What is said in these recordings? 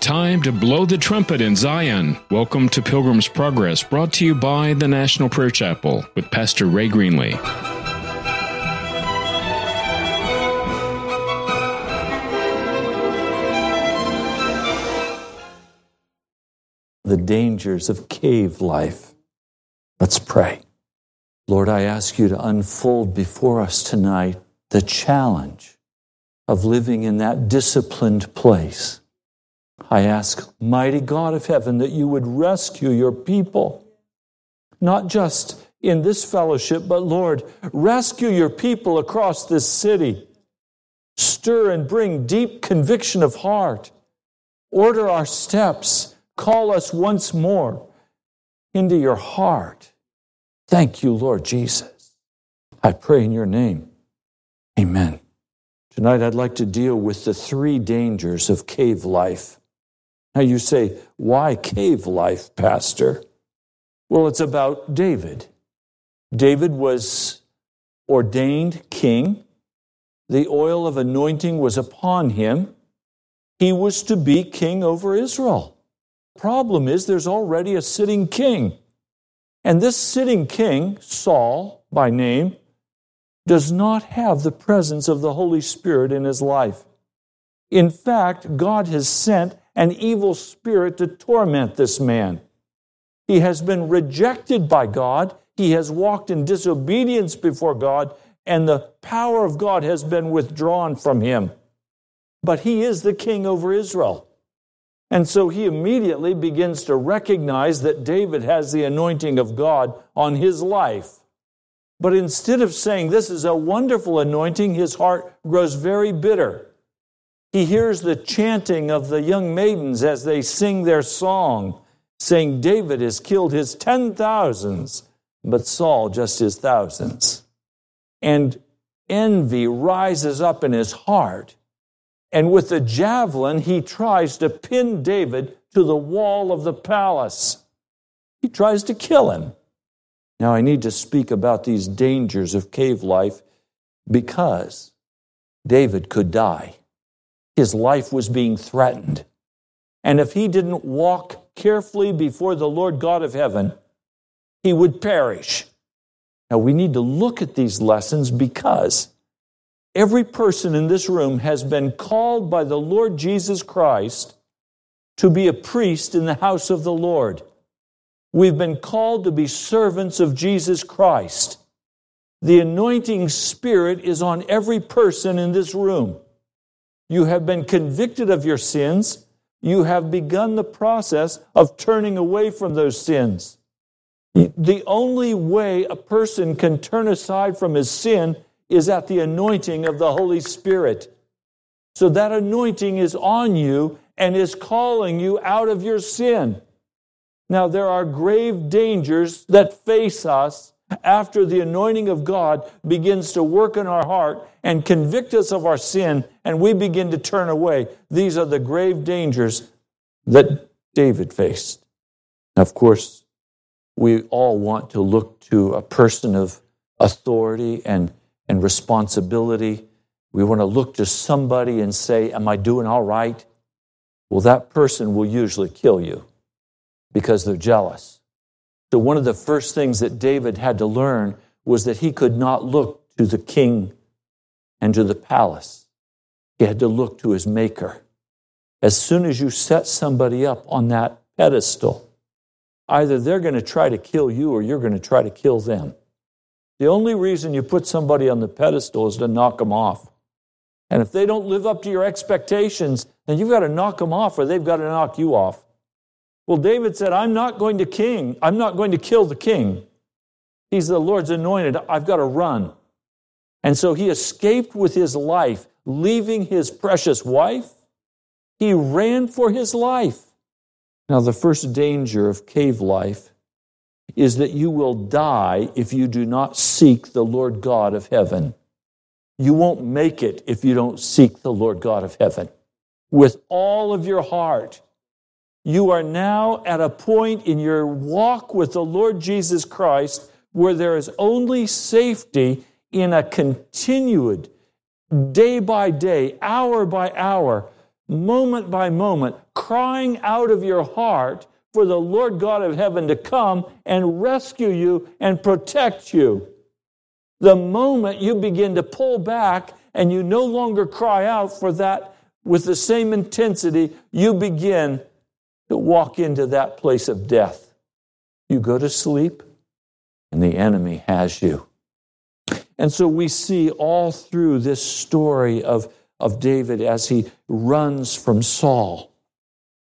Time to blow the trumpet in Zion. Welcome to Pilgrim's Progress, brought to you by the National Prayer Chapel with Pastor Ray Greenley. The dangers of cave life. Let's pray. Lord, I ask you to unfold before us tonight the challenge of living in that disciplined place I ask, mighty God of heaven, that you would rescue your people, not just in this fellowship, but Lord, rescue your people across this city. Stir and bring deep conviction of heart. Order our steps. Call us once more into your heart. Thank you, Lord Jesus. I pray in your name. Amen. Tonight, I'd like to deal with the three dangers of cave life. Now you say, why cave life, Pastor? Well, it's about David. David was ordained king. The oil of anointing was upon him. He was to be king over Israel. Problem is, there's already a sitting king. And this sitting king, Saul by name, does not have the presence of the Holy Spirit in his life. In fact, God has sent an evil spirit to torment this man. He has been rejected by God. He has walked in disobedience before God, and the power of God has been withdrawn from him. But he is the king over Israel. And so he immediately begins to recognize that David has the anointing of God on his life. But instead of saying, This is a wonderful anointing, his heart grows very bitter. He hears the chanting of the young maidens as they sing their song, saying, David has killed his ten thousands, but Saul just his thousands. And envy rises up in his heart. And with the javelin, he tries to pin David to the wall of the palace. He tries to kill him. Now, I need to speak about these dangers of cave life because David could die. His life was being threatened. And if he didn't walk carefully before the Lord God of heaven, he would perish. Now, we need to look at these lessons because every person in this room has been called by the Lord Jesus Christ to be a priest in the house of the Lord. We've been called to be servants of Jesus Christ. The anointing spirit is on every person in this room. You have been convicted of your sins. You have begun the process of turning away from those sins. The only way a person can turn aside from his sin is at the anointing of the Holy Spirit. So that anointing is on you and is calling you out of your sin. Now, there are grave dangers that face us after the anointing of God begins to work in our heart and convict us of our sin, and we begin to turn away. These are the grave dangers that David faced. Of course, we all want to look to a person of authority and, and responsibility. We want to look to somebody and say, Am I doing all right? Well, that person will usually kill you because they're jealous so, one of the first things that David had to learn was that he could not look to the king and to the palace. He had to look to his maker. As soon as you set somebody up on that pedestal, either they're going to try to kill you or you're going to try to kill them. The only reason you put somebody on the pedestal is to knock them off. And if they don't live up to your expectations, then you've got to knock them off or they've got to knock you off. Well, David said, I'm not going to king. I'm not going to kill the king. He's the Lord's anointed. I've got to run. And so he escaped with his life, leaving his precious wife. He ran for his life. Now, the first danger of cave life is that you will die if you do not seek the Lord God of heaven. You won't make it if you don't seek the Lord God of heaven with all of your heart you are now at a point in your walk with the Lord Jesus Christ where there is only safety in a continued, day by day, hour by hour, moment by moment, crying out of your heart for the Lord God of heaven to come and rescue you and protect you. The moment you begin to pull back and you no longer cry out for that with the same intensity, you begin to walk into that place of death. You go to sleep, and the enemy has you. And so we see all through this story of, of David as he runs from Saul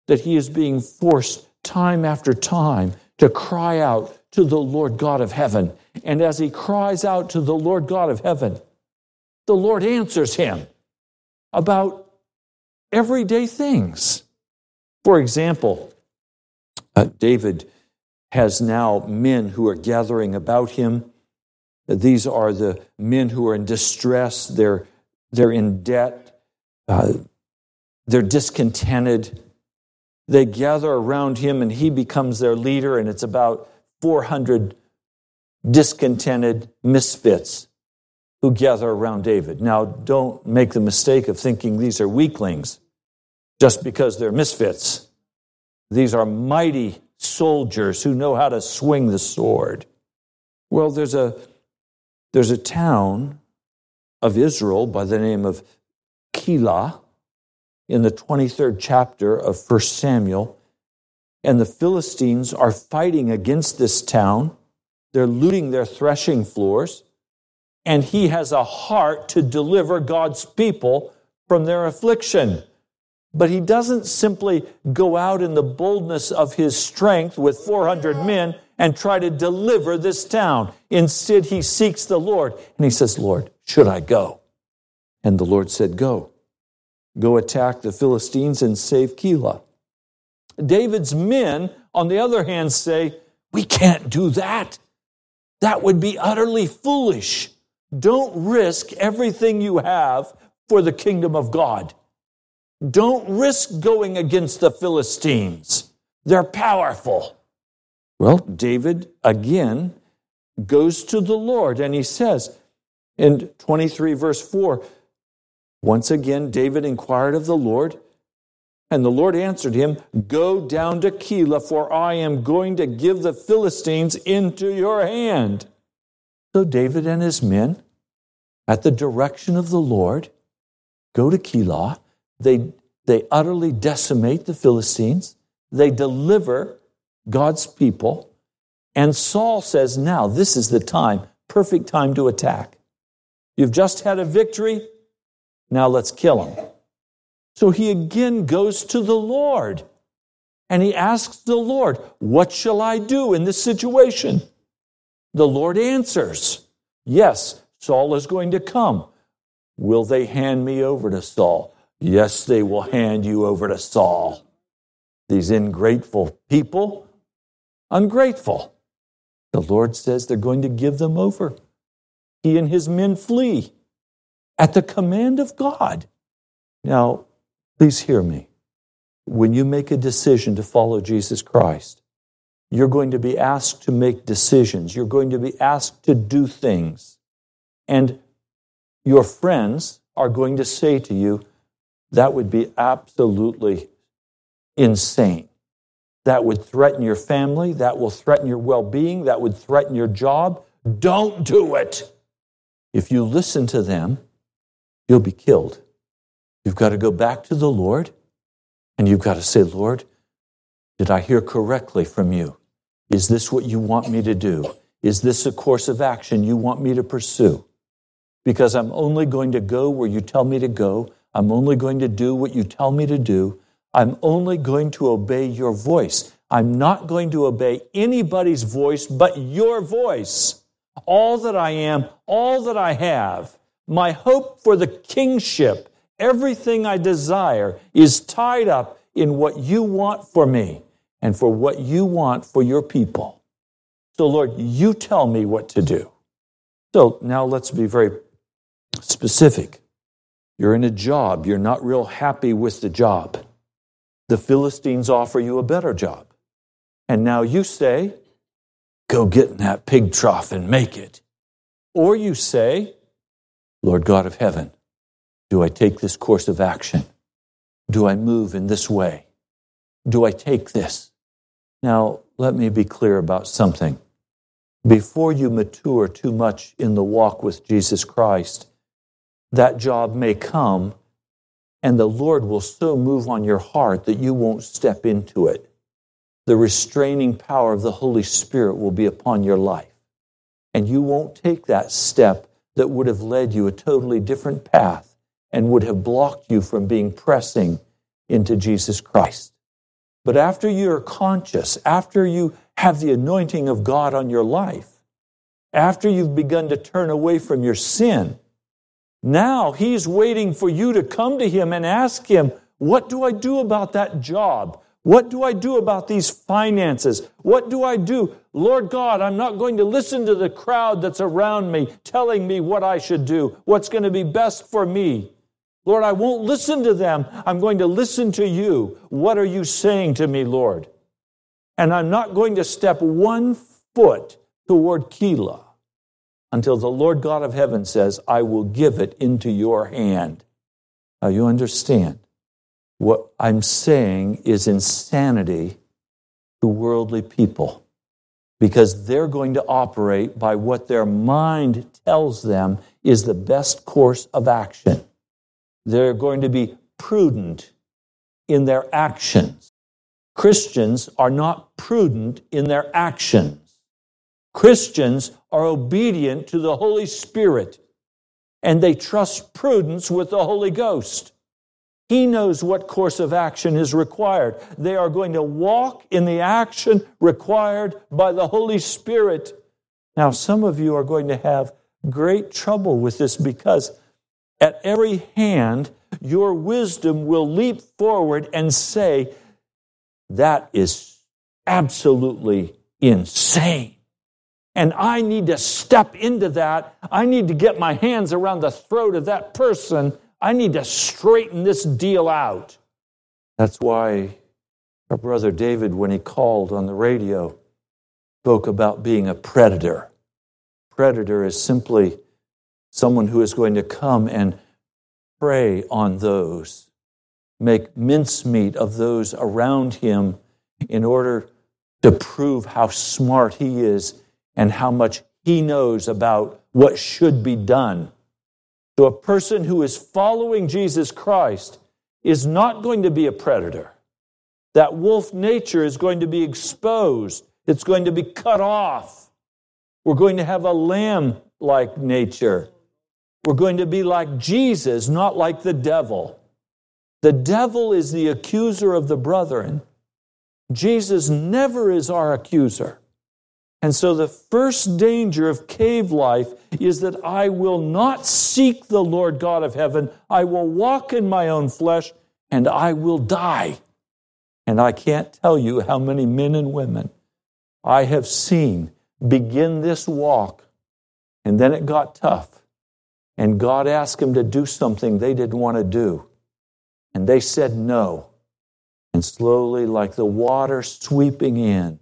that he is being forced time after time to cry out to the Lord God of heaven. And as he cries out to the Lord God of heaven, the Lord answers him about everyday things. For example, uh, David has now men who are gathering about him. These are the men who are in distress, they're, they're in debt, uh, they're discontented. They gather around him, and he becomes their leader, and it's about 400 discontented misfits who gather around David. Now, don't make the mistake of thinking these are weaklings just because they're misfits. These are mighty soldiers who know how to swing the sword. Well, there's a, there's a town of Israel by the name of Keilah in the 23rd chapter of 1 Samuel. And the Philistines are fighting against this town. They're looting their threshing floors and he has a heart to deliver God's people from their affliction. But he doesn't simply go out in the boldness of his strength with 400 men and try to deliver this town. Instead, he seeks the Lord and he says, Lord, should I go? And the Lord said, Go. Go attack the Philistines and save Keilah. David's men, on the other hand, say, We can't do that. That would be utterly foolish. Don't risk everything you have for the kingdom of God. Don't risk going against the Philistines. They're powerful. Well, David again goes to the Lord and he says in 23 verse 4 once again David inquired of the Lord and the Lord answered him, Go down to Keilah, for I am going to give the Philistines into your hand. So David and his men, at the direction of the Lord, go to Keilah. They, they utterly decimate the Philistines. They deliver God's people. And Saul says, Now, this is the time, perfect time to attack. You've just had a victory. Now let's kill him. So he again goes to the Lord and he asks the Lord, What shall I do in this situation? The Lord answers, Yes, Saul is going to come. Will they hand me over to Saul? Yes, they will hand you over to Saul. These ingrateful people, ungrateful. The Lord says they're going to give them over. He and his men flee at the command of God. Now, please hear me. When you make a decision to follow Jesus Christ, you're going to be asked to make decisions. You're going to be asked to do things. And your friends are going to say to you, that would be absolutely insane. That would threaten your family. That will threaten your well being. That would threaten your job. Don't do it. If you listen to them, you'll be killed. You've got to go back to the Lord and you've got to say, Lord, did I hear correctly from you? Is this what you want me to do? Is this a course of action you want me to pursue? because I'm only going to go where you tell me to go. I'm only going to do what you tell me to do. I'm only going to obey your voice. I'm not going to obey anybody's voice but your voice. All that I am, all that I have, my hope for the kingship, everything I desire is tied up in what you want for me and for what you want for your people. So, Lord, you tell me what to do. So now let's be very specific. You're in a job, you're not real happy with the job. The Philistines offer you a better job. And now you say, Go get in that pig trough and make it. Or you say, Lord God of heaven, do I take this course of action? do I move in this way? Do I take this? Now, let me be clear about something. Before you mature too much in the walk with Jesus Christ, that job may come and the Lord will so move on your heart that you won't step into it. The restraining power of the Holy Spirit will be upon your life. And you won't take that step that would have led you a totally different path and would have blocked you from being pressing into Jesus Christ. But after you're conscious, after you have the anointing of God on your life, after you've begun to turn away from your sin, now he's waiting for you to come to him and ask him, What do I do about that job? What do I do about these finances? What do I do? Lord God, I'm not going to listen to the crowd that's around me telling me what I should do, what's going to be best for me. Lord, I won't listen to them. I'm going to listen to you. What are you saying to me, Lord? And I'm not going to step one foot toward Keilah until the Lord God of heaven says, I will give it into your hand. Now you understand. What I'm saying is insanity to worldly people because they're going to operate by what their mind tells them is the best course of action. They're going to be prudent in their actions. Christians are not prudent in their actions. Christians are obedient to the Holy Spirit and they trust prudence with the Holy Ghost. He knows what course of action is required. They are going to walk in the action required by the Holy Spirit. Now, some of you are going to have great trouble with this because at every hand, your wisdom will leap forward and say, That is absolutely insane. And I need to step into that. I need to get my hands around the throat of that person I need to straighten this deal out. That's why our brother David, when he called on the radio, spoke about being a predator. Predator is simply someone who is going to come and prey on those, make mincemeat of those around him in order to prove how smart he is and how much he knows about what should be done. So a person who is following Jesus Christ is not going to be a predator. That wolf nature is going to be exposed, it's going to be cut off. We're going to have a lamb like nature. We're going to be like Jesus, not like the devil. The devil is the accuser of the brethren. Jesus never is our accuser. And so the first danger of cave life is that I will not seek the Lord God of heaven. I will walk in my own flesh and I will die. And I can't tell you how many men and women I have seen begin this walk and then it got tough. And God asked them to do something they didn't want to do. And they said no. And slowly, like the water sweeping in,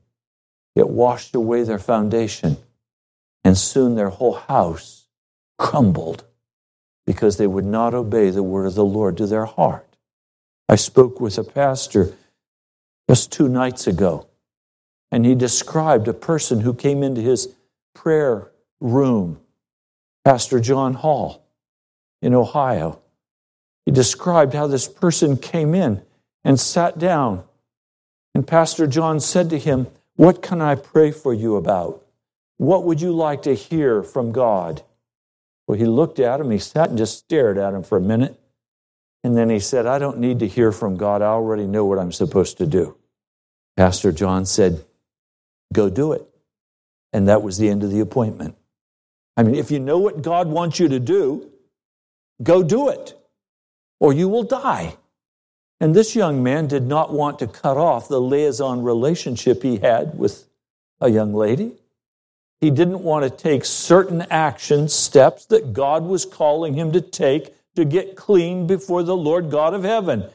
it washed away their foundation, and soon their whole house crumbled because they would not obey the word of the Lord to their heart. I spoke with a pastor just two nights ago, and he described a person who came into his prayer room, Pastor John Hall in Ohio. He described how this person came in and sat down, and Pastor John said to him, what can I pray for you about? What would you like to hear from God? Well, he looked at him, he sat and just stared at him for a minute. And then he said, I don't need to hear from God. I already know what I'm supposed to do. Pastor John said, Go do it. And that was the end of the appointment. I mean, if you know what God wants you to do, go do it, or you will die. And this young man did not want to cut off the liaison relationship he had with a young lady. He didn't want to take certain action steps that God was calling him to take to get clean before the Lord God of heaven.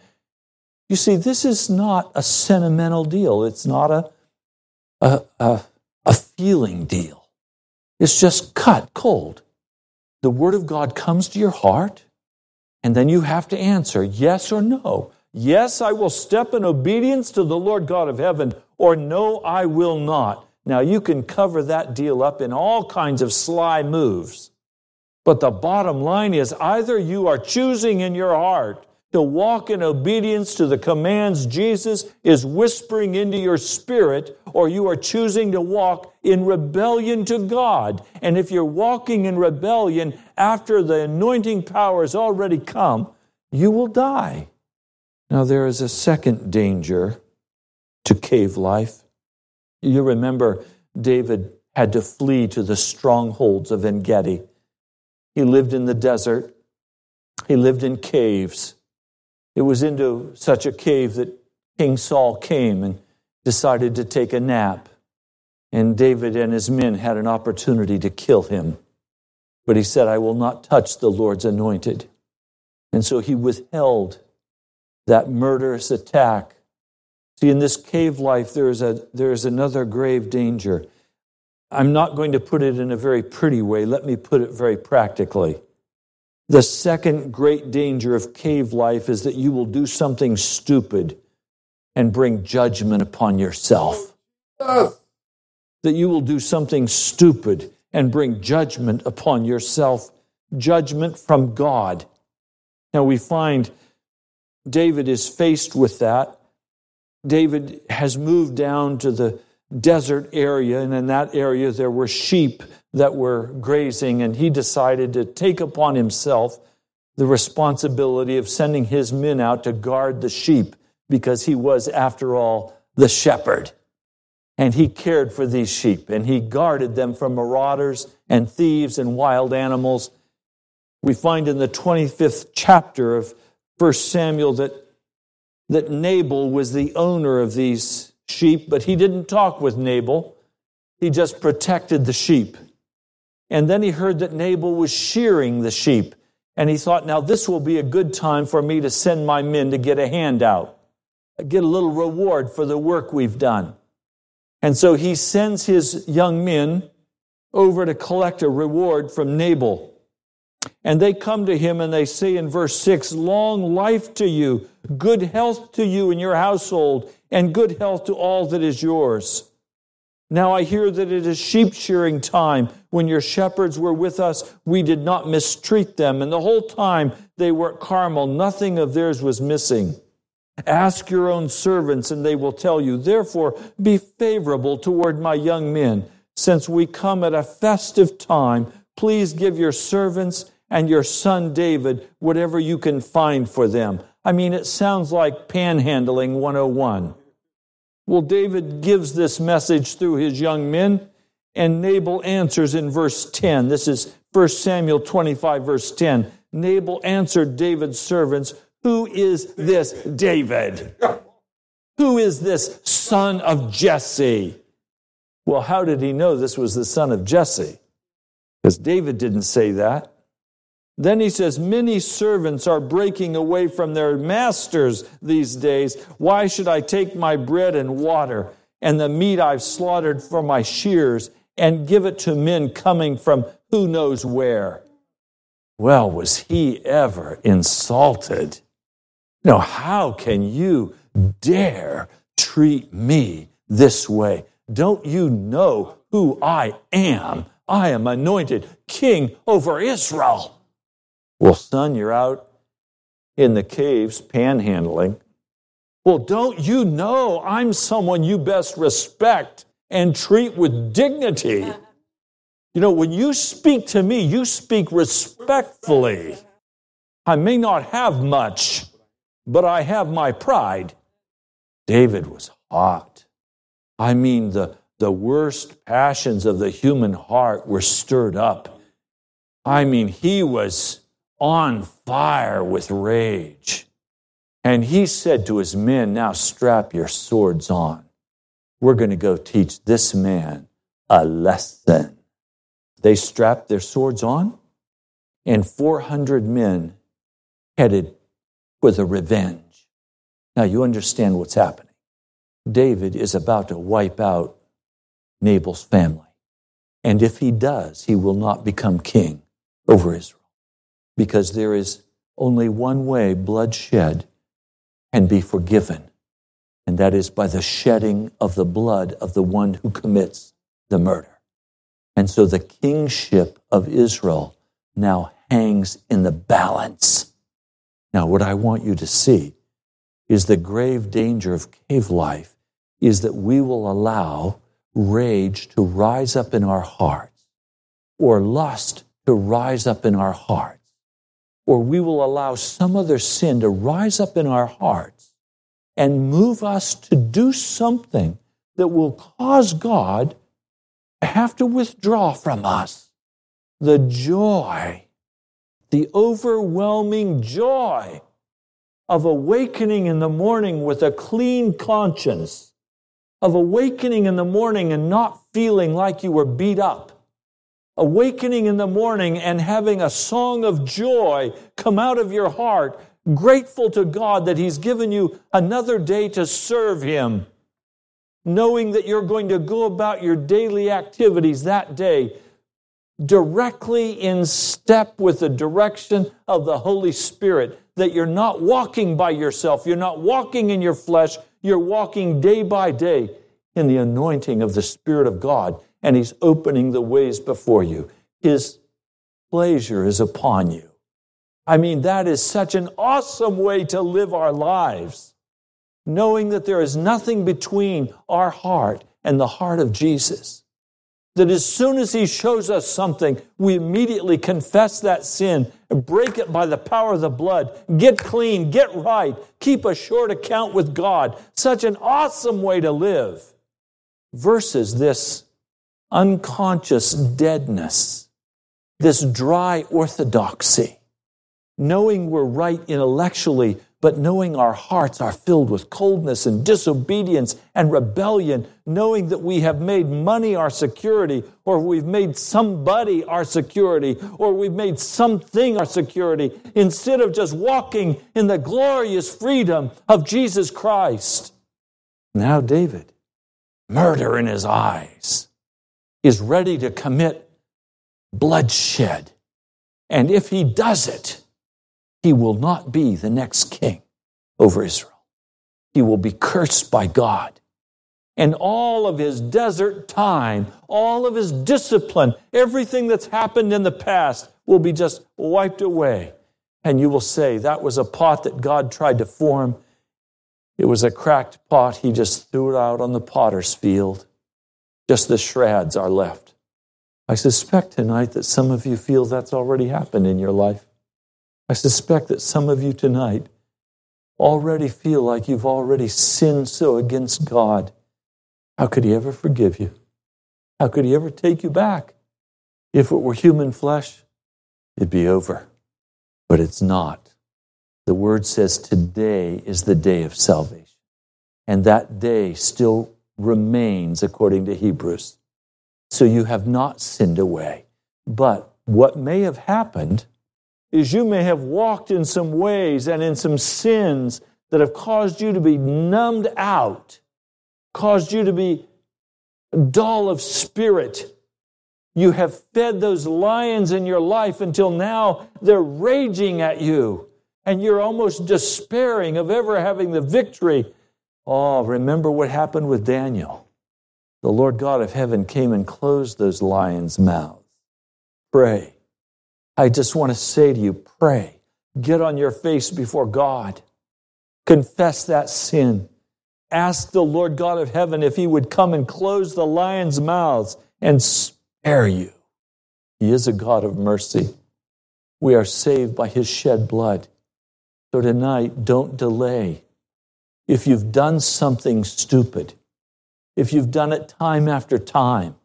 You see, this is not a sentimental deal. It's not a, a, a, a feeling deal. It's just cut cold. The Word of God comes to your heart, and then you have to answer yes or no. Yes, I will step in obedience to the Lord God of heaven, or no, I will not. Now, you can cover that deal up in all kinds of sly moves. But the bottom line is either you are choosing in your heart to walk in obedience to the commands Jesus is whispering into your spirit, or you are choosing to walk in rebellion to God. And if you're walking in rebellion after the anointing power has already come, you will die. Now, there is a second danger to cave life. You remember David had to flee to the strongholds of En Gedi. He lived in the desert, he lived in caves. It was into such a cave that King Saul came and decided to take a nap. And David and his men had an opportunity to kill him. But he said, I will not touch the Lord's anointed. And so he withheld that murderous attack. See, in this cave life, there is, a, there is another grave danger. I'm not going to put it in a very pretty way. Let me put it very practically. The second great danger of cave life is that you will do something stupid and bring judgment upon yourself. That you will do something stupid and bring judgment upon yourself, judgment from God. Now we find David is faced with that. David has moved down to the desert area, and in that area there were sheep that were grazing, and he decided to take upon himself the responsibility of sending his men out to guard the sheep because he was, after all, the shepherd. And he cared for these sheep and he guarded them from marauders and thieves and wild animals. We find in the 25th chapter of 1 Samuel that, that Nabal was the owner of these sheep, but he didn't talk with Nabal. He just protected the sheep. And then he heard that Nabal was shearing the sheep. And he thought, now this will be a good time for me to send my men to get a handout, get a little reward for the work we've done. And so he sends his young men over to collect a reward from Nabal. And they come to him and they say in verse 6 Long life to you, good health to you and your household, and good health to all that is yours. Now I hear that it is sheep shearing time. When your shepherds were with us, we did not mistreat them. And the whole time they were at Carmel, nothing of theirs was missing. Ask your own servants, and they will tell you. Therefore, be favorable toward my young men. Since we come at a festive time, please give your servants and your son David whatever you can find for them. I mean, it sounds like panhandling 101. Well, David gives this message through his young men, and Nabal answers in verse 10. This is 1 Samuel 25, verse 10. Nabal answered David's servants, Who is this David? Who is this son of Jesse? Well, how did he know this was the son of Jesse? Because David didn't say that. Then he says, Many servants are breaking away from their masters these days. Why should I take my bread and water and the meat I've slaughtered for my shears and give it to men coming from who knows where? Well, was he ever insulted? No, how can you dare treat me this way? Don't you know who I am? I am anointed king over Israel. Well, son, you're out in the caves panhandling. Well, don't you know I'm someone you best respect and treat with dignity? You know, when you speak to me, you speak respectfully. I may not have much, but I have my pride. David was hot. I mean, the, the worst passions of the human heart were stirred up. I mean, he was on fire with rage. And he said to his men, Now strap your swords on. We're going to go teach this man a lesson. They strapped their swords on, and 400 men headed for the revenge. Now you understand what's happening. David is about to wipe out Nabal's family. And if he does, he will not become king over Israel because there is only one way bloodshed can be forgiven, and that is by the shedding of the blood of the one who commits the murder. And so the kingship of Israel now hangs in the balance. Now, what I want you to see is the grave danger of cave life is that we will allow rage to rise up in our hearts or lust to rise up in our hearts or we will allow some other sin to rise up in our hearts and move us to do something that will cause God to have to withdraw from us. The joy, the overwhelming joy of awakening in the morning with a clean conscience, of awakening in the morning and not feeling like you were beat up awakening in the morning and having a song of joy come out of your heart, grateful to God that He's given you another day to serve Him, knowing that you're going to go about your daily activities that day directly in step with the direction of the Holy Spirit, that you're not walking by yourself, you're not walking in your flesh, you're walking day by day in the anointing of the Spirit of God and He's opening the ways before you. His pleasure is upon you. I mean, that is such an awesome way to live our lives, knowing that there is nothing between our heart and the heart of Jesus. That as soon as He shows us something, we immediately confess that sin, break it by the power of the blood, get clean, get right, keep a short account with God. Such an awesome way to live versus this unconscious deadness, this dry orthodoxy, knowing we're right intellectually, but knowing our hearts are filled with coldness and disobedience and rebellion, knowing that we have made money our security, or we've made somebody our security, or we've made something our security, instead of just walking in the glorious freedom of Jesus Christ. Now, David, murder in his eyes is ready to commit bloodshed. And if he does it, he will not be the next king over Israel. He will be cursed by God. And all of his desert time, all of his discipline, everything that's happened in the past will be just wiped away. And you will say, that was a pot that God tried to form. It was a cracked pot. He just threw it out on the potter's field. Just the shreds are left. I suspect tonight that some of you feel that's already happened in your life. I suspect that some of you tonight already feel like you've already sinned so against God. How could He ever forgive you? How could He ever take you back? If it were human flesh, it'd be over. But it's not. The word says today is the day of salvation. And that day still remains according to Hebrews. So you have not sinned away. But what may have happened is you may have walked in some ways and in some sins that have caused you to be numbed out, caused you to be dull of spirit. You have fed those lions in your life until now they're raging at you, and you're almost despairing of ever having the victory Oh, remember what happened with Daniel. The Lord God of heaven came and closed those lions' mouths. Pray. I just want to say to you, pray. Get on your face before God. Confess that sin. Ask the Lord God of heaven if he would come and close the lions' mouths and spare you. He is a God of mercy. We are saved by his shed blood. So tonight, don't delay if you've done something stupid, if you've done it time after time,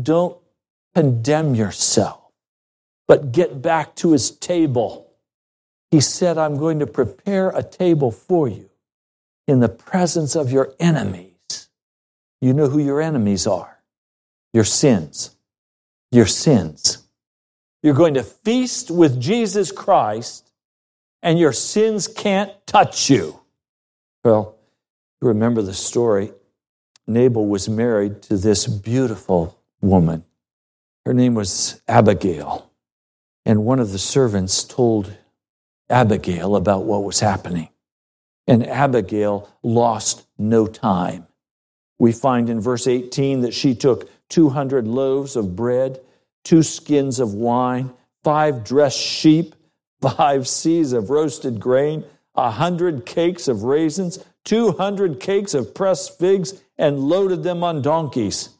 don't condemn yourself, but get back to his table. He said, I'm going to prepare a table for you in the presence of your enemies. You know who your enemies are your sins. Your sins. You're going to feast with Jesus Christ, and your sins can't touch you. Well, you remember the story. Nabal was married to this beautiful woman. Her name was Abigail. And one of the servants told Abigail about what was happening. And Abigail lost no time. We find in verse 18 that she took 200 loaves of bread, two skins of wine, five dressed sheep, five seahs of roasted grain, a hundred cakes of raisins, 200 cakes of pressed figs, and loaded them on donkeys.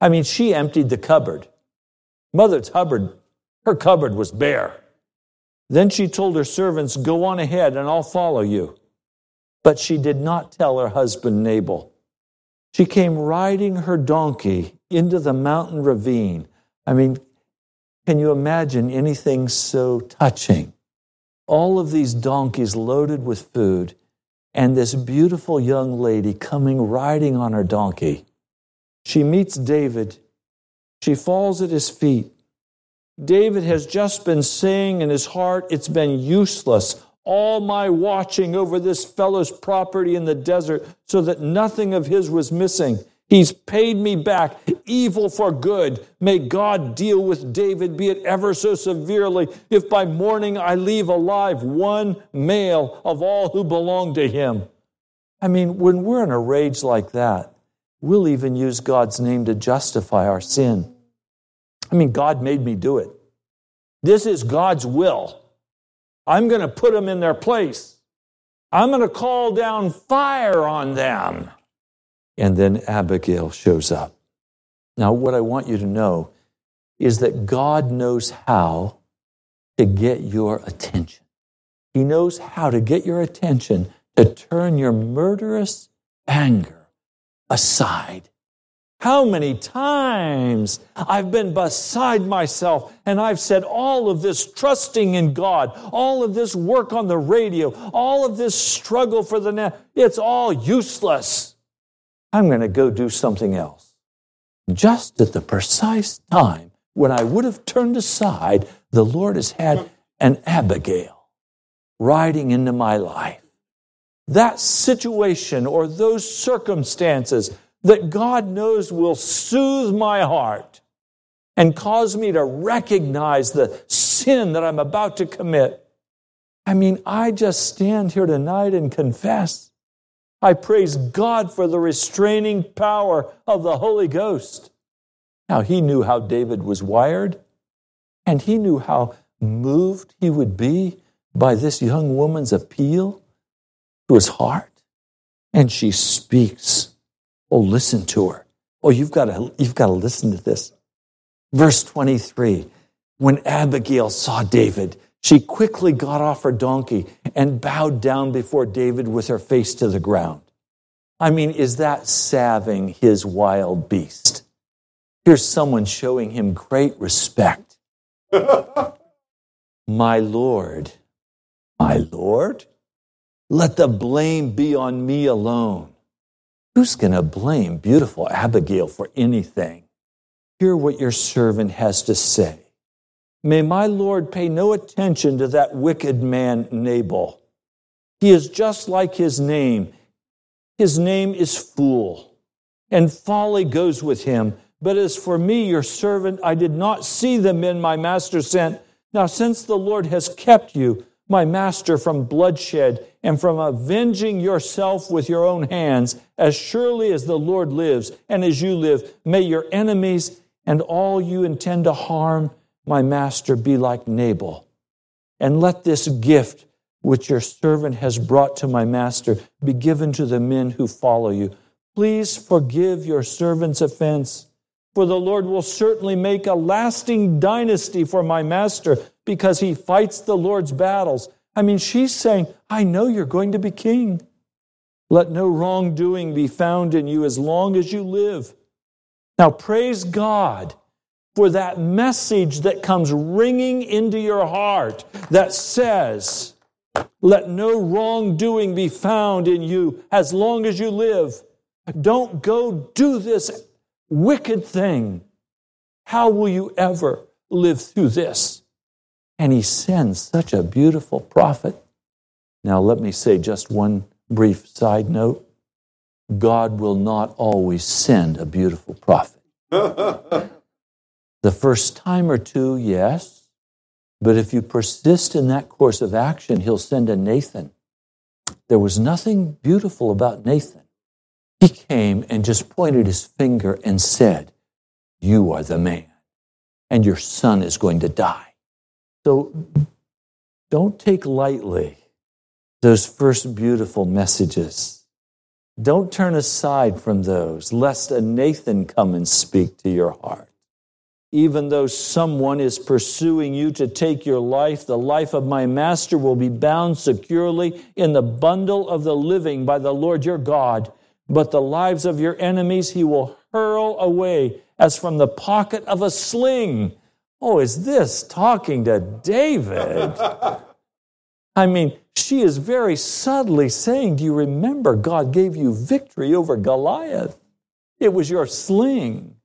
I mean, she emptied the cupboard. Mother Hubbard, her cupboard was bare. Then she told her servants, Go on ahead and I'll follow you. But she did not tell her husband Nabal. She came riding her donkey into the mountain ravine. I mean, can you imagine anything so touching? All of these donkeys loaded with food, and this beautiful young lady coming riding on her donkey. She meets David. She falls at his feet. David has just been saying in his heart, It's been useless all my watching over this fellow's property in the desert so that nothing of his was missing. He's paid me back evil for good. May God deal with David, be it ever so severely, if by morning I leave alive one male of all who belong to him. I mean, when we're in a rage like that, we'll even use God's name to justify our sin. I mean, God made me do it. This is God's will. I'm going to put them in their place. I'm going to call down fire on them. And then Abigail shows up. Now, what I want you to know is that God knows how to get your attention. He knows how to get your attention to turn your murderous anger aside how many times I've been beside myself and I've said all of this trusting in God, all of this work on the radio, all of this struggle for the net, it's all useless. I'm going to go do something else. Just at the precise time when I would have turned aside, the Lord has had an Abigail riding into my life. That situation or those circumstances that God knows will soothe my heart and cause me to recognize the sin that I'm about to commit. I mean, I just stand here tonight and confess. I praise God for the restraining power of the Holy Ghost. Now, he knew how David was wired, and he knew how moved he would be by this young woman's appeal to his heart. And she speaks Oh, listen to her. Oh, you've got to, you've got to listen to this. Verse 23 When Abigail saw David, she quickly got off her donkey and bowed down before David with her face to the ground. I mean, is that salving his wild beast? Here's someone showing him great respect. my Lord, my Lord, let the blame be on me alone. Who's going to blame beautiful Abigail for anything? Hear what your servant has to say. May my Lord pay no attention to that wicked man, Nabal. He is just like his name. His name is Fool, and folly goes with him. But as for me, your servant, I did not see the men my master sent. Now, since the Lord has kept you, my master, from bloodshed and from avenging yourself with your own hands, as surely as the Lord lives and as you live, may your enemies and all you intend to harm my master be like Nabal. And let this gift which your servant has brought to my master be given to the men who follow you. Please forgive your servant's offense, for the Lord will certainly make a lasting dynasty for my master because he fights the Lord's battles. I mean, she's saying, I know you're going to be king. Let no wrongdoing be found in you as long as you live. Now, praise God for that message that comes ringing into your heart that says, Let no wrongdoing be found in you as long as you live. Don't go do this wicked thing. How will you ever live through this? And he sends such a beautiful prophet. Now, let me say just one brief side note God will not always send a beautiful prophet. the first time or two, yes. But if you persist in that course of action, he'll send a Nathan there was nothing beautiful about Nathan. He came and just pointed his finger and said, You are the man, and your son is going to die. So don't take lightly those first beautiful messages. Don't turn aside from those, lest a Nathan come and speak to your heart. Even though someone is pursuing you to take your life, the life of my master will be bound securely in the bundle of the living by the Lord your God. But the lives of your enemies he will hurl away as from the pocket of a sling. Oh, is this talking to David? I mean, she is very subtly saying, Do you remember God gave you victory over Goliath? It was your sling.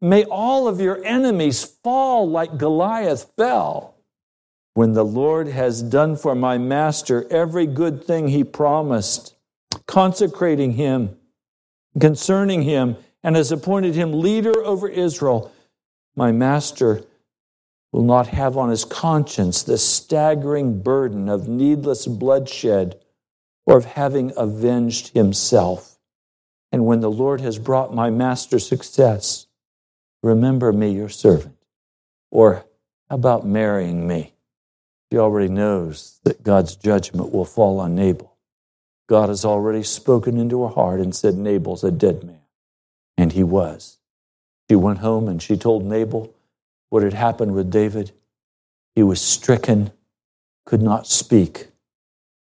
May all of your enemies fall like Goliath fell. When the Lord has done for my master every good thing he promised, consecrating him, concerning him, and has appointed him leader over Israel, my master will not have on his conscience the staggering burden of needless bloodshed or of having avenged himself. And when the Lord has brought my master success, remember me, your servant. Or how about marrying me? She already knows that God's judgment will fall on Nabal. God has already spoken into her heart and said, Nabal's a dead man. And he was. She went home and she told Nabal, what had happened with David. He was stricken, could not speak.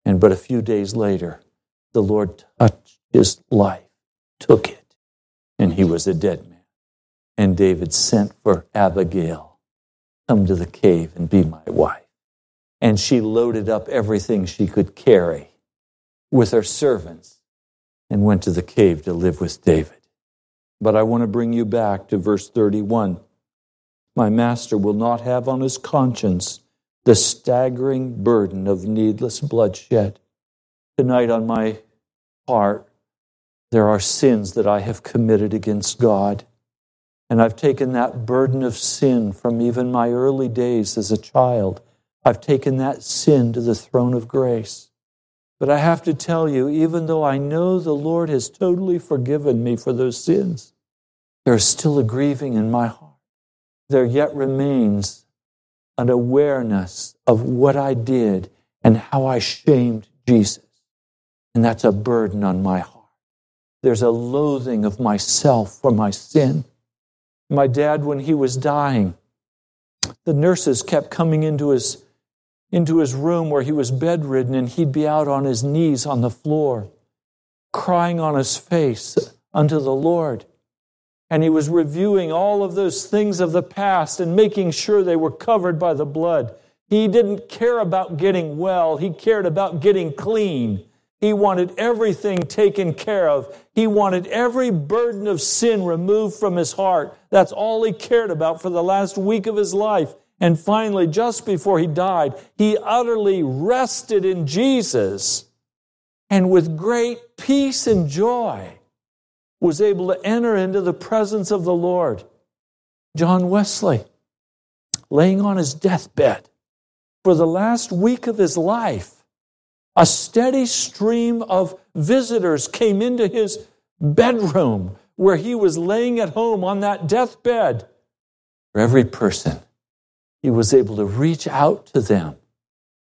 And but a few days later, the Lord touched his life, took it, and he was a dead man. And David sent for Abigail, come to the cave and be my wife. And she loaded up everything she could carry with her servants and went to the cave to live with David. But I want to bring you back to verse 31 my master will not have on his conscience the staggering burden of needless bloodshed. Tonight, on my heart, there are sins that I have committed against God. And I've taken that burden of sin from even my early days as a child. I've taken that sin to the throne of grace. But I have to tell you, even though I know the Lord has totally forgiven me for those sins, there is still a grieving in my heart there yet remains an awareness of what I did and how I shamed Jesus. And that's a burden on my heart. There's a loathing of myself for my sin. My dad, when he was dying, the nurses kept coming into his, into his room where he was bedridden, and he'd be out on his knees on the floor, crying on his face unto the Lord and he was reviewing all of those things of the past and making sure they were covered by the blood. He didn't care about getting well, he cared about getting clean. He wanted everything taken care of. He wanted every burden of sin removed from his heart. That's all he cared about for the last week of his life. And finally, just before he died, he utterly rested in Jesus. And with great peace and joy, was able to enter into the presence of the Lord. John Wesley, laying on his deathbed for the last week of his life, a steady stream of visitors came into his bedroom where he was laying at home on that deathbed. For every person, he was able to reach out to them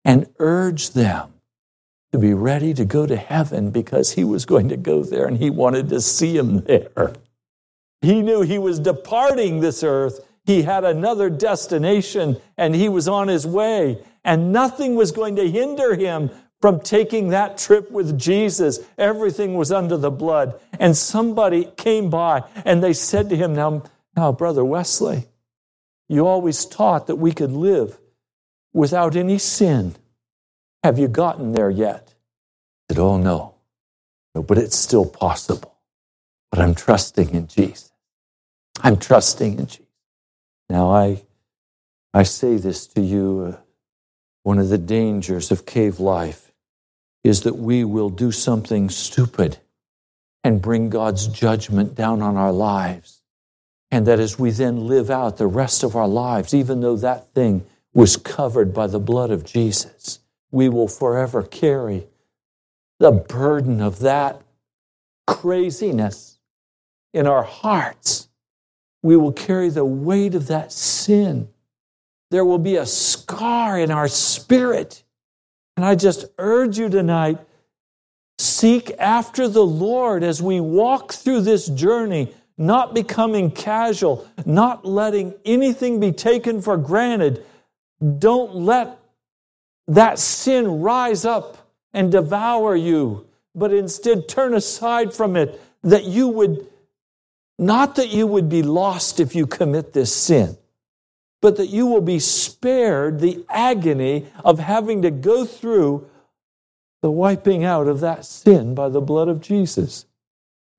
and urge them to be ready to go to heaven because he was going to go there and he wanted to see him there. He knew he was departing this earth. He had another destination and he was on his way, and nothing was going to hinder him from taking that trip with Jesus. Everything was under the blood. And somebody came by and they said to him, Now, now Brother Wesley, you always taught that we could live without any sin. Have you gotten there yet? I said, Oh, no. no. But it's still possible. But I'm trusting in Jesus. I'm trusting in Jesus. Now, I, I say this to you uh, one of the dangers of cave life is that we will do something stupid and bring God's judgment down on our lives. And that as we then live out the rest of our lives, even though that thing was covered by the blood of Jesus, we will forever carry the burden of that craziness in our hearts. We will carry the weight of that sin. There will be a scar in our spirit. And I just urge you tonight seek after the Lord as we walk through this journey, not becoming casual, not letting anything be taken for granted. Don't let that sin rise up and devour you, but instead turn aside from it, that you would, not that you would be lost if you commit this sin, but that you will be spared the agony of having to go through the wiping out of that sin by the blood of Jesus.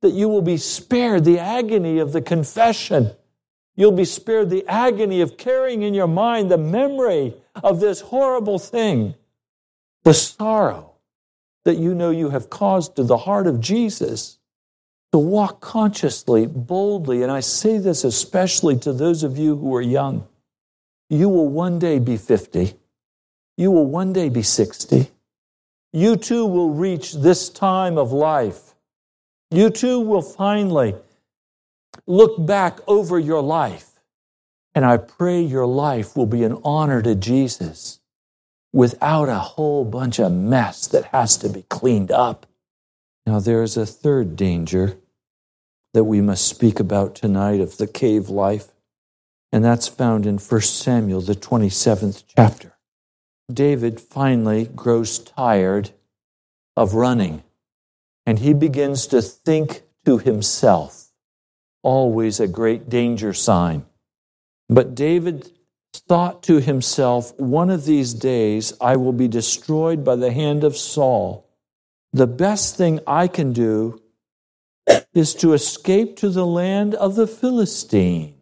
That you will be spared the agony of the confession. You'll be spared the agony of carrying in your mind the memory of this horrible thing, the sorrow that you know you have caused to the heart of Jesus to walk consciously, boldly. And I say this especially to those of you who are young. You will one day be 50. You will one day be 60. You too will reach this time of life. You too will finally look back over your life. And I pray your life will be an honor to Jesus without a whole bunch of mess that has to be cleaned up. Now, there is a third danger that we must speak about tonight of the cave life, and that's found in 1 Samuel, the 27th chapter. David finally grows tired of running, and he begins to think to himself, always a great danger sign. But David thought to himself, One of these days I will be destroyed by the hand of Saul. The best thing I can do is to escape to the land of the Philistines.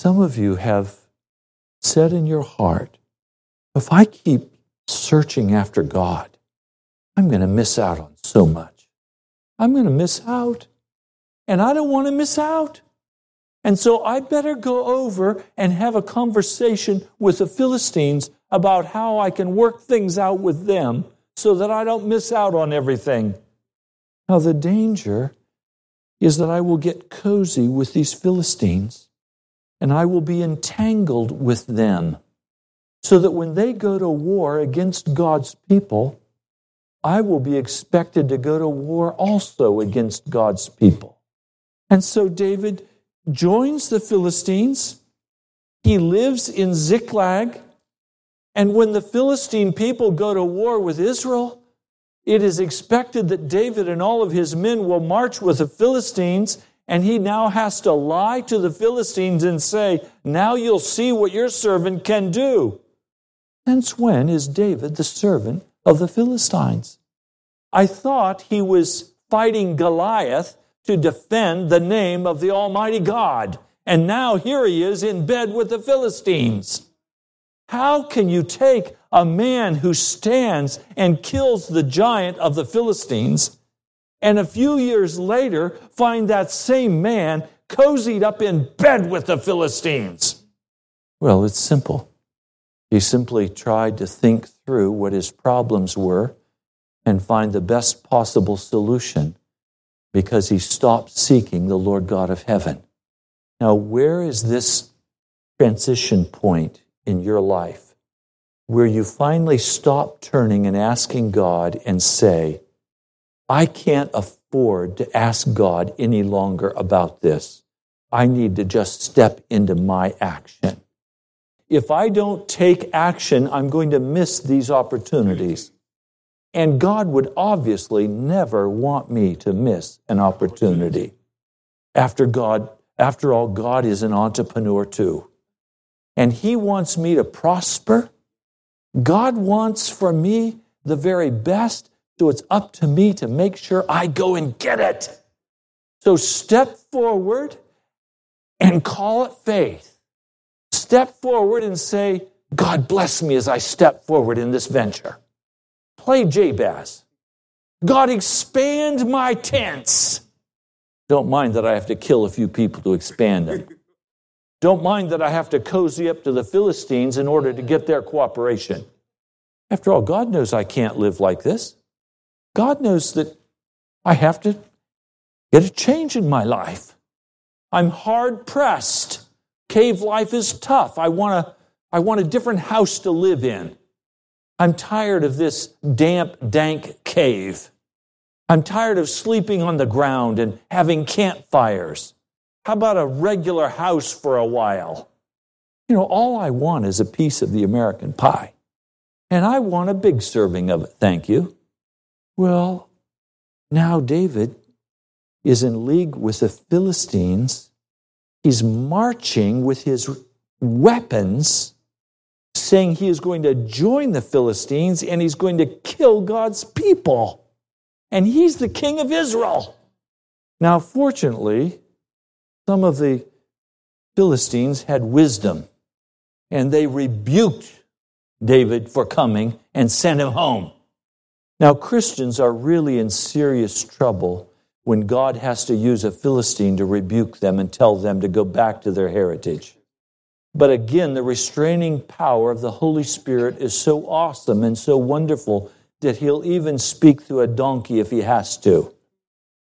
Some of you have said in your heart, if I keep searching after God, I'm going to miss out on so much. I'm going to miss out. And I don't want to miss out. And so I better go over and have a conversation with the Philistines about how I can work things out with them so that I don't miss out on everything. Now, the danger is that I will get cozy with these Philistines and I will be entangled with them so that when they go to war against God's people, I will be expected to go to war also against God's people. And so David joins the Philistines. He lives in Ziklag. And when the Philistine people go to war with Israel, it is expected that David and all of his men will march with the Philistines, and he now has to lie to the Philistines and say, Now you'll see what your servant can do. Since when is David the servant of the Philistines? I thought he was fighting Goliath to defend the name of the Almighty God. And now here he is in bed with the Philistines. How can you take a man who stands and kills the giant of the Philistines and a few years later find that same man cozied up in bed with the Philistines? Well, it's simple. He simply tried to think through what his problems were and find the best possible solution because he stopped seeking the Lord God of heaven. Now, where is this transition point in your life where you finally stop turning and asking God and say, I can't afford to ask God any longer about this. I need to just step into my action. If I don't take action, I'm going to miss these opportunities. And God would obviously never want me to miss an opportunity. After God, after all, God is an entrepreneur too. And He wants me to prosper. God wants for me the very best. So it's up to me to make sure I go and get it. So step forward and call it faith. Step forward and say, God bless me as I step forward in this venture. Play Jabez. God, expand my tents. Don't mind that I have to kill a few people to expand them. Don't mind that I have to cozy up to the Philistines in order to get their cooperation. After all, God knows I can't live like this. God knows that I have to get a change in my life. I'm hard pressed. Cave life is tough. I want a, I want a different house to live in. I'm tired of this damp, dank cave. I'm tired of sleeping on the ground and having campfires. How about a regular house for a while? You know, all I want is a piece of the American pie. And I want a big serving of it, thank you. Well, now David is in league with the Philistines. He's marching with his weapons, saying he is going to join the Philistines and he's going to kill God's people. And he's the king of Israel. Now, fortunately, some of the Philistines had wisdom and they rebuked David for coming and sent him home. Now, Christians are really in serious trouble when God has to use a Philistine to rebuke them and tell them to go back to their heritage. But again, the restraining power of the Holy Spirit is so awesome and so wonderful that He'll even speak through a donkey if He has to.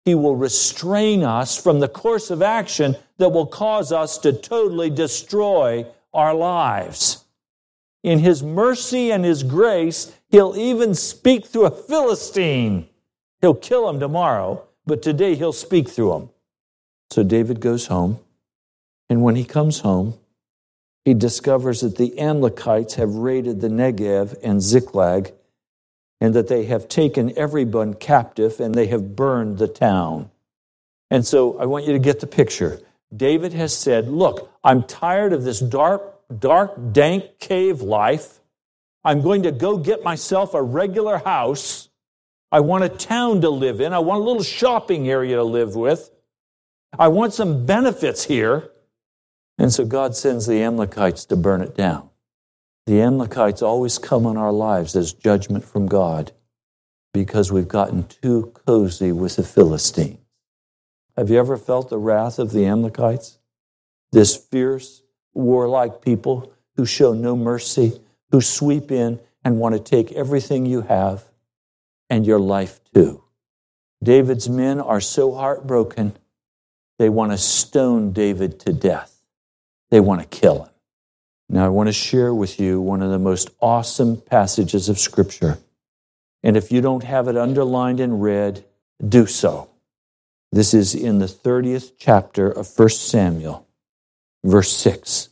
He will restrain us from the course of action that will cause us to totally destroy our lives. In His mercy and His grace, He'll even speak through a Philistine. He'll kill him tomorrow, but today He'll speak through him. So David goes home, and when he comes home, he discovers that the Amalekites have raided the Negev and Ziklag, and that they have taken everyone captive and they have burned the town. And so I want you to get the picture. David has said, Look, I'm tired of this dark, dark, dank cave life. I'm going to go get myself a regular house. I want a town to live in. I want a little shopping area to live with. I want some benefits here. And so God sends the Amalekites to burn it down. The Amalekites always come on our lives as judgment from God because we've gotten too cozy with the Philistines. Have you ever felt the wrath of the Amalekites? This fierce, warlike people who show no mercy, who sweep in and want to take everything you have and your life too. David's men are so heartbroken, they want to stone David to death. They want to kill him. Now, I want to share with you one of the most awesome passages of Scripture. And if you don't have it underlined and read, do so. This is in the 30th chapter of 1 Samuel, verse 6.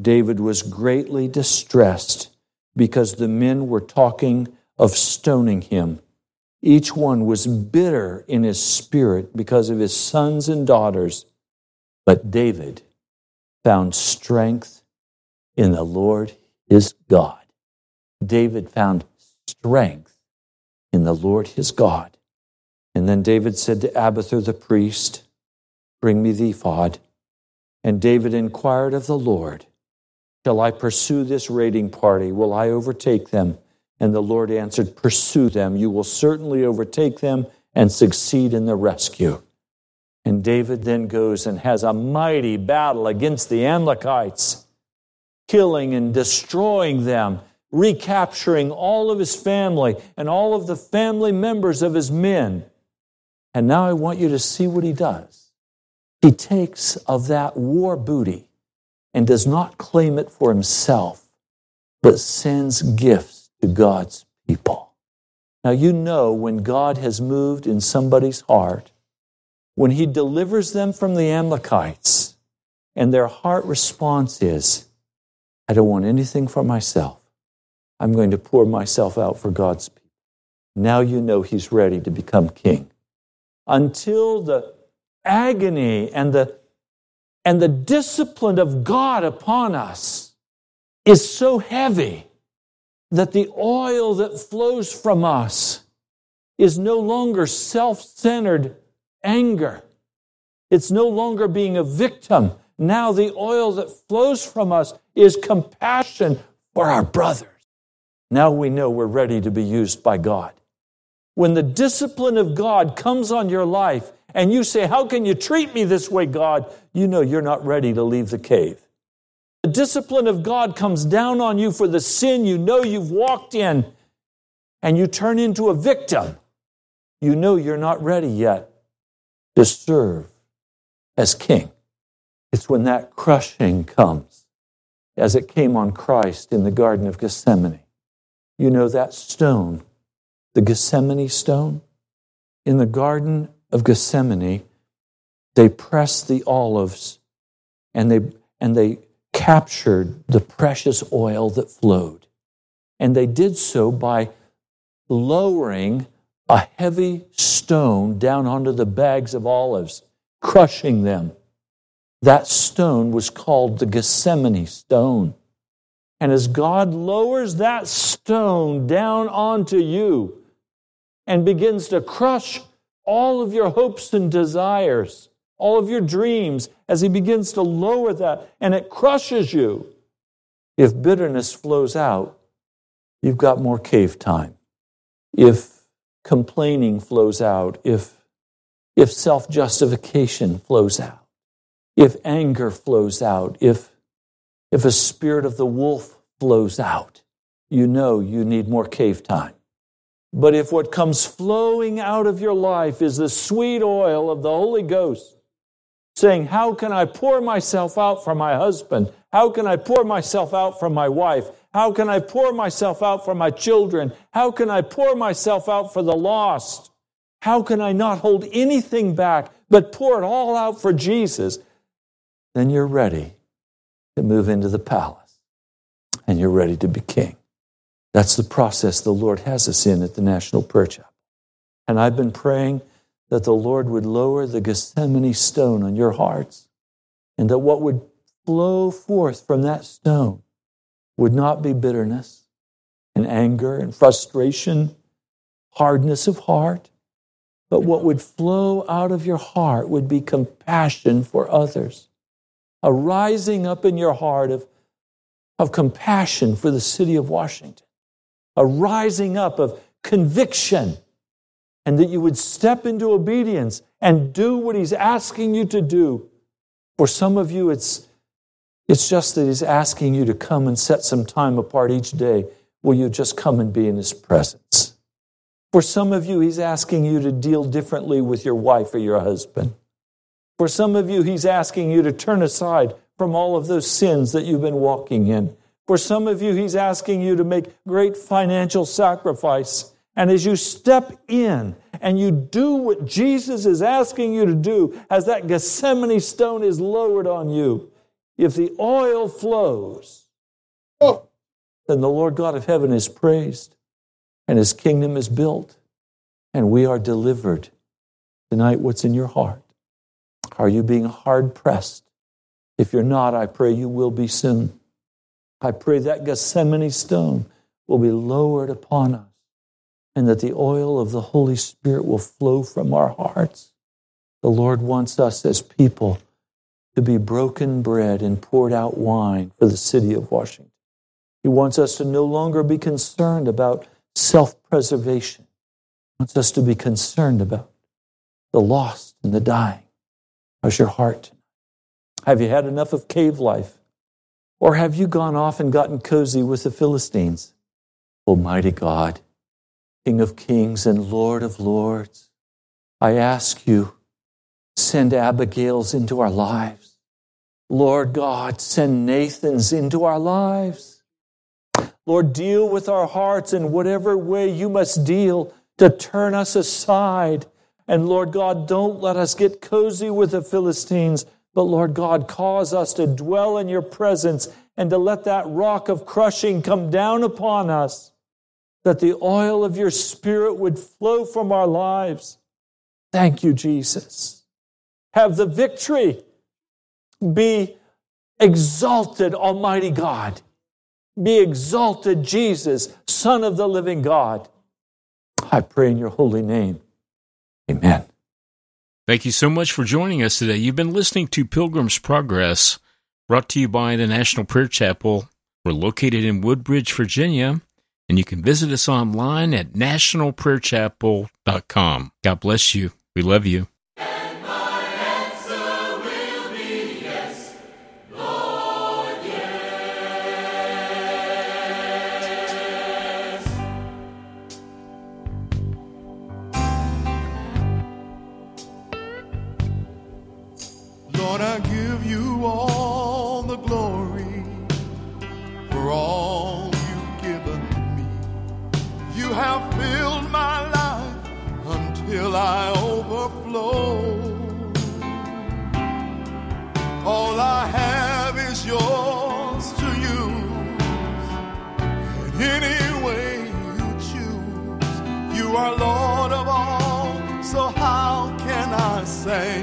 David was greatly distressed because the men were talking of stoning him. Each one was bitter in his spirit because of his sons and daughters. But David found strength in the Lord his God. David found strength in the Lord his God. And then David said to Abiathar the priest, Bring me the ephod. And David inquired of the Lord, Shall I pursue this raiding party? Will I overtake them? And the Lord answered, Pursue them. You will certainly overtake them and succeed in the rescue. And David then goes and has a mighty battle against the Amalekites, killing and destroying them, recapturing all of his family and all of the family members of his men. And now I want you to see what he does. He takes of that war booty and does not claim it for himself, but sends gifts to God's people. Now, you know when God has moved in somebody's heart, when he delivers them from the Amalekites, and their heart response is, I don't want anything for myself. I'm going to pour myself out for God's people. Now you know he's ready to become king. Until the agony and the and the discipline of God upon us is so heavy that the oil that flows from us is no longer self centered anger. It's no longer being a victim. Now the oil that flows from us is compassion for our brothers. Now we know we're ready to be used by God. When the discipline of God comes on your life and you say, How can you treat me this way, God? You know you're not ready to leave the cave. The discipline of God comes down on you for the sin you know you've walked in, and you turn into a victim. you know you're not ready yet to serve as king. It's when that crushing comes, as it came on Christ in the Garden of Gethsemane. You know that stone, the Gethsemane stone? In the Garden of Gethsemane, they pressed the olives and they, and they captured the precious oil that flowed. And they did so by lowering a heavy stone down onto the bags of olives, crushing them. That stone was called the Gethsemane stone. And as God lowers that stone down onto you and begins to crush all of your hopes and desires, all of your dreams, as He begins to lower that and it crushes you, if bitterness flows out, you've got more cave time. If complaining flows out, if, if self justification flows out, if anger flows out, if, if a spirit of the wolf flows out, you know you need more cave time. But if what comes flowing out of your life is the sweet oil of the Holy Ghost, saying, How can I pour myself out for my husband? How can I pour myself out for my wife? How can I pour myself out for my children? How can I pour myself out for the lost? How can I not hold anything back but pour it all out for Jesus? Then you're ready to move into the palace and you're ready to be king. That's the process the Lord has us in at the National Prayer Chapel. And I've been praying that the Lord would lower the Gethsemane stone on your hearts and that what would flow forth from that stone would not be bitterness and anger and frustration, hardness of heart, but what would flow out of your heart would be compassion for others, a rising up in your heart of, of compassion for the city of Washington, a rising up of conviction, and that you would step into obedience and do what He's asking you to do. For some of you, it's it's just that He's asking you to come and set some time apart each day Will you just come and be in His presence. For some of you, He's asking you to deal differently with your wife or your husband. For some of you, He's asking you to turn aside from all of those sins that you've been walking in. For some of you, He's asking you to make great financial sacrifice. And as you step in and you do what Jesus is asking you to do, as that Gethsemane stone is lowered on you, if the oil flows, oh. then the Lord God of heaven is praised and his kingdom is built and we are delivered. Tonight, what's in your heart? Are you being hard pressed? If you're not, I pray you will be soon. I pray that Gethsemane stone will be lowered upon us and that the oil of the Holy Spirit will flow from our hearts. The Lord wants us as people to be broken bread and poured out wine for the city of Washington. He wants us to no longer be concerned about self preservation. He wants us to be concerned about the lost and the dying. How's your heart? Have you had enough of cave life? Or have you gone off and gotten cozy with the Philistines? Almighty God, King of kings and Lord of lords, I ask you, send Abigails into our lives. Lord God, send Nathans into our lives. Lord, deal with our hearts in whatever way you must deal to turn us aside. And Lord God, don't let us get cozy with the Philistines, but Lord God, cause us to dwell in your presence and to let that rock of crushing come down upon us, that the oil of your Spirit would flow from our lives. Thank you, Jesus. Have the victory be exalted, Almighty God. Be exalted, Jesus, Son of the living God. I pray in your holy name. Amen. Thank you so much for joining us today. You've been listening to Pilgrim's Progress, brought to you by the National Prayer Chapel. We're located in Woodbridge, Virginia, and you can visit us online at nationalprayerchapel.com. God bless you. We love you. flow. All I have is yours to use. In any way you choose, you are Lord of all. So how can I say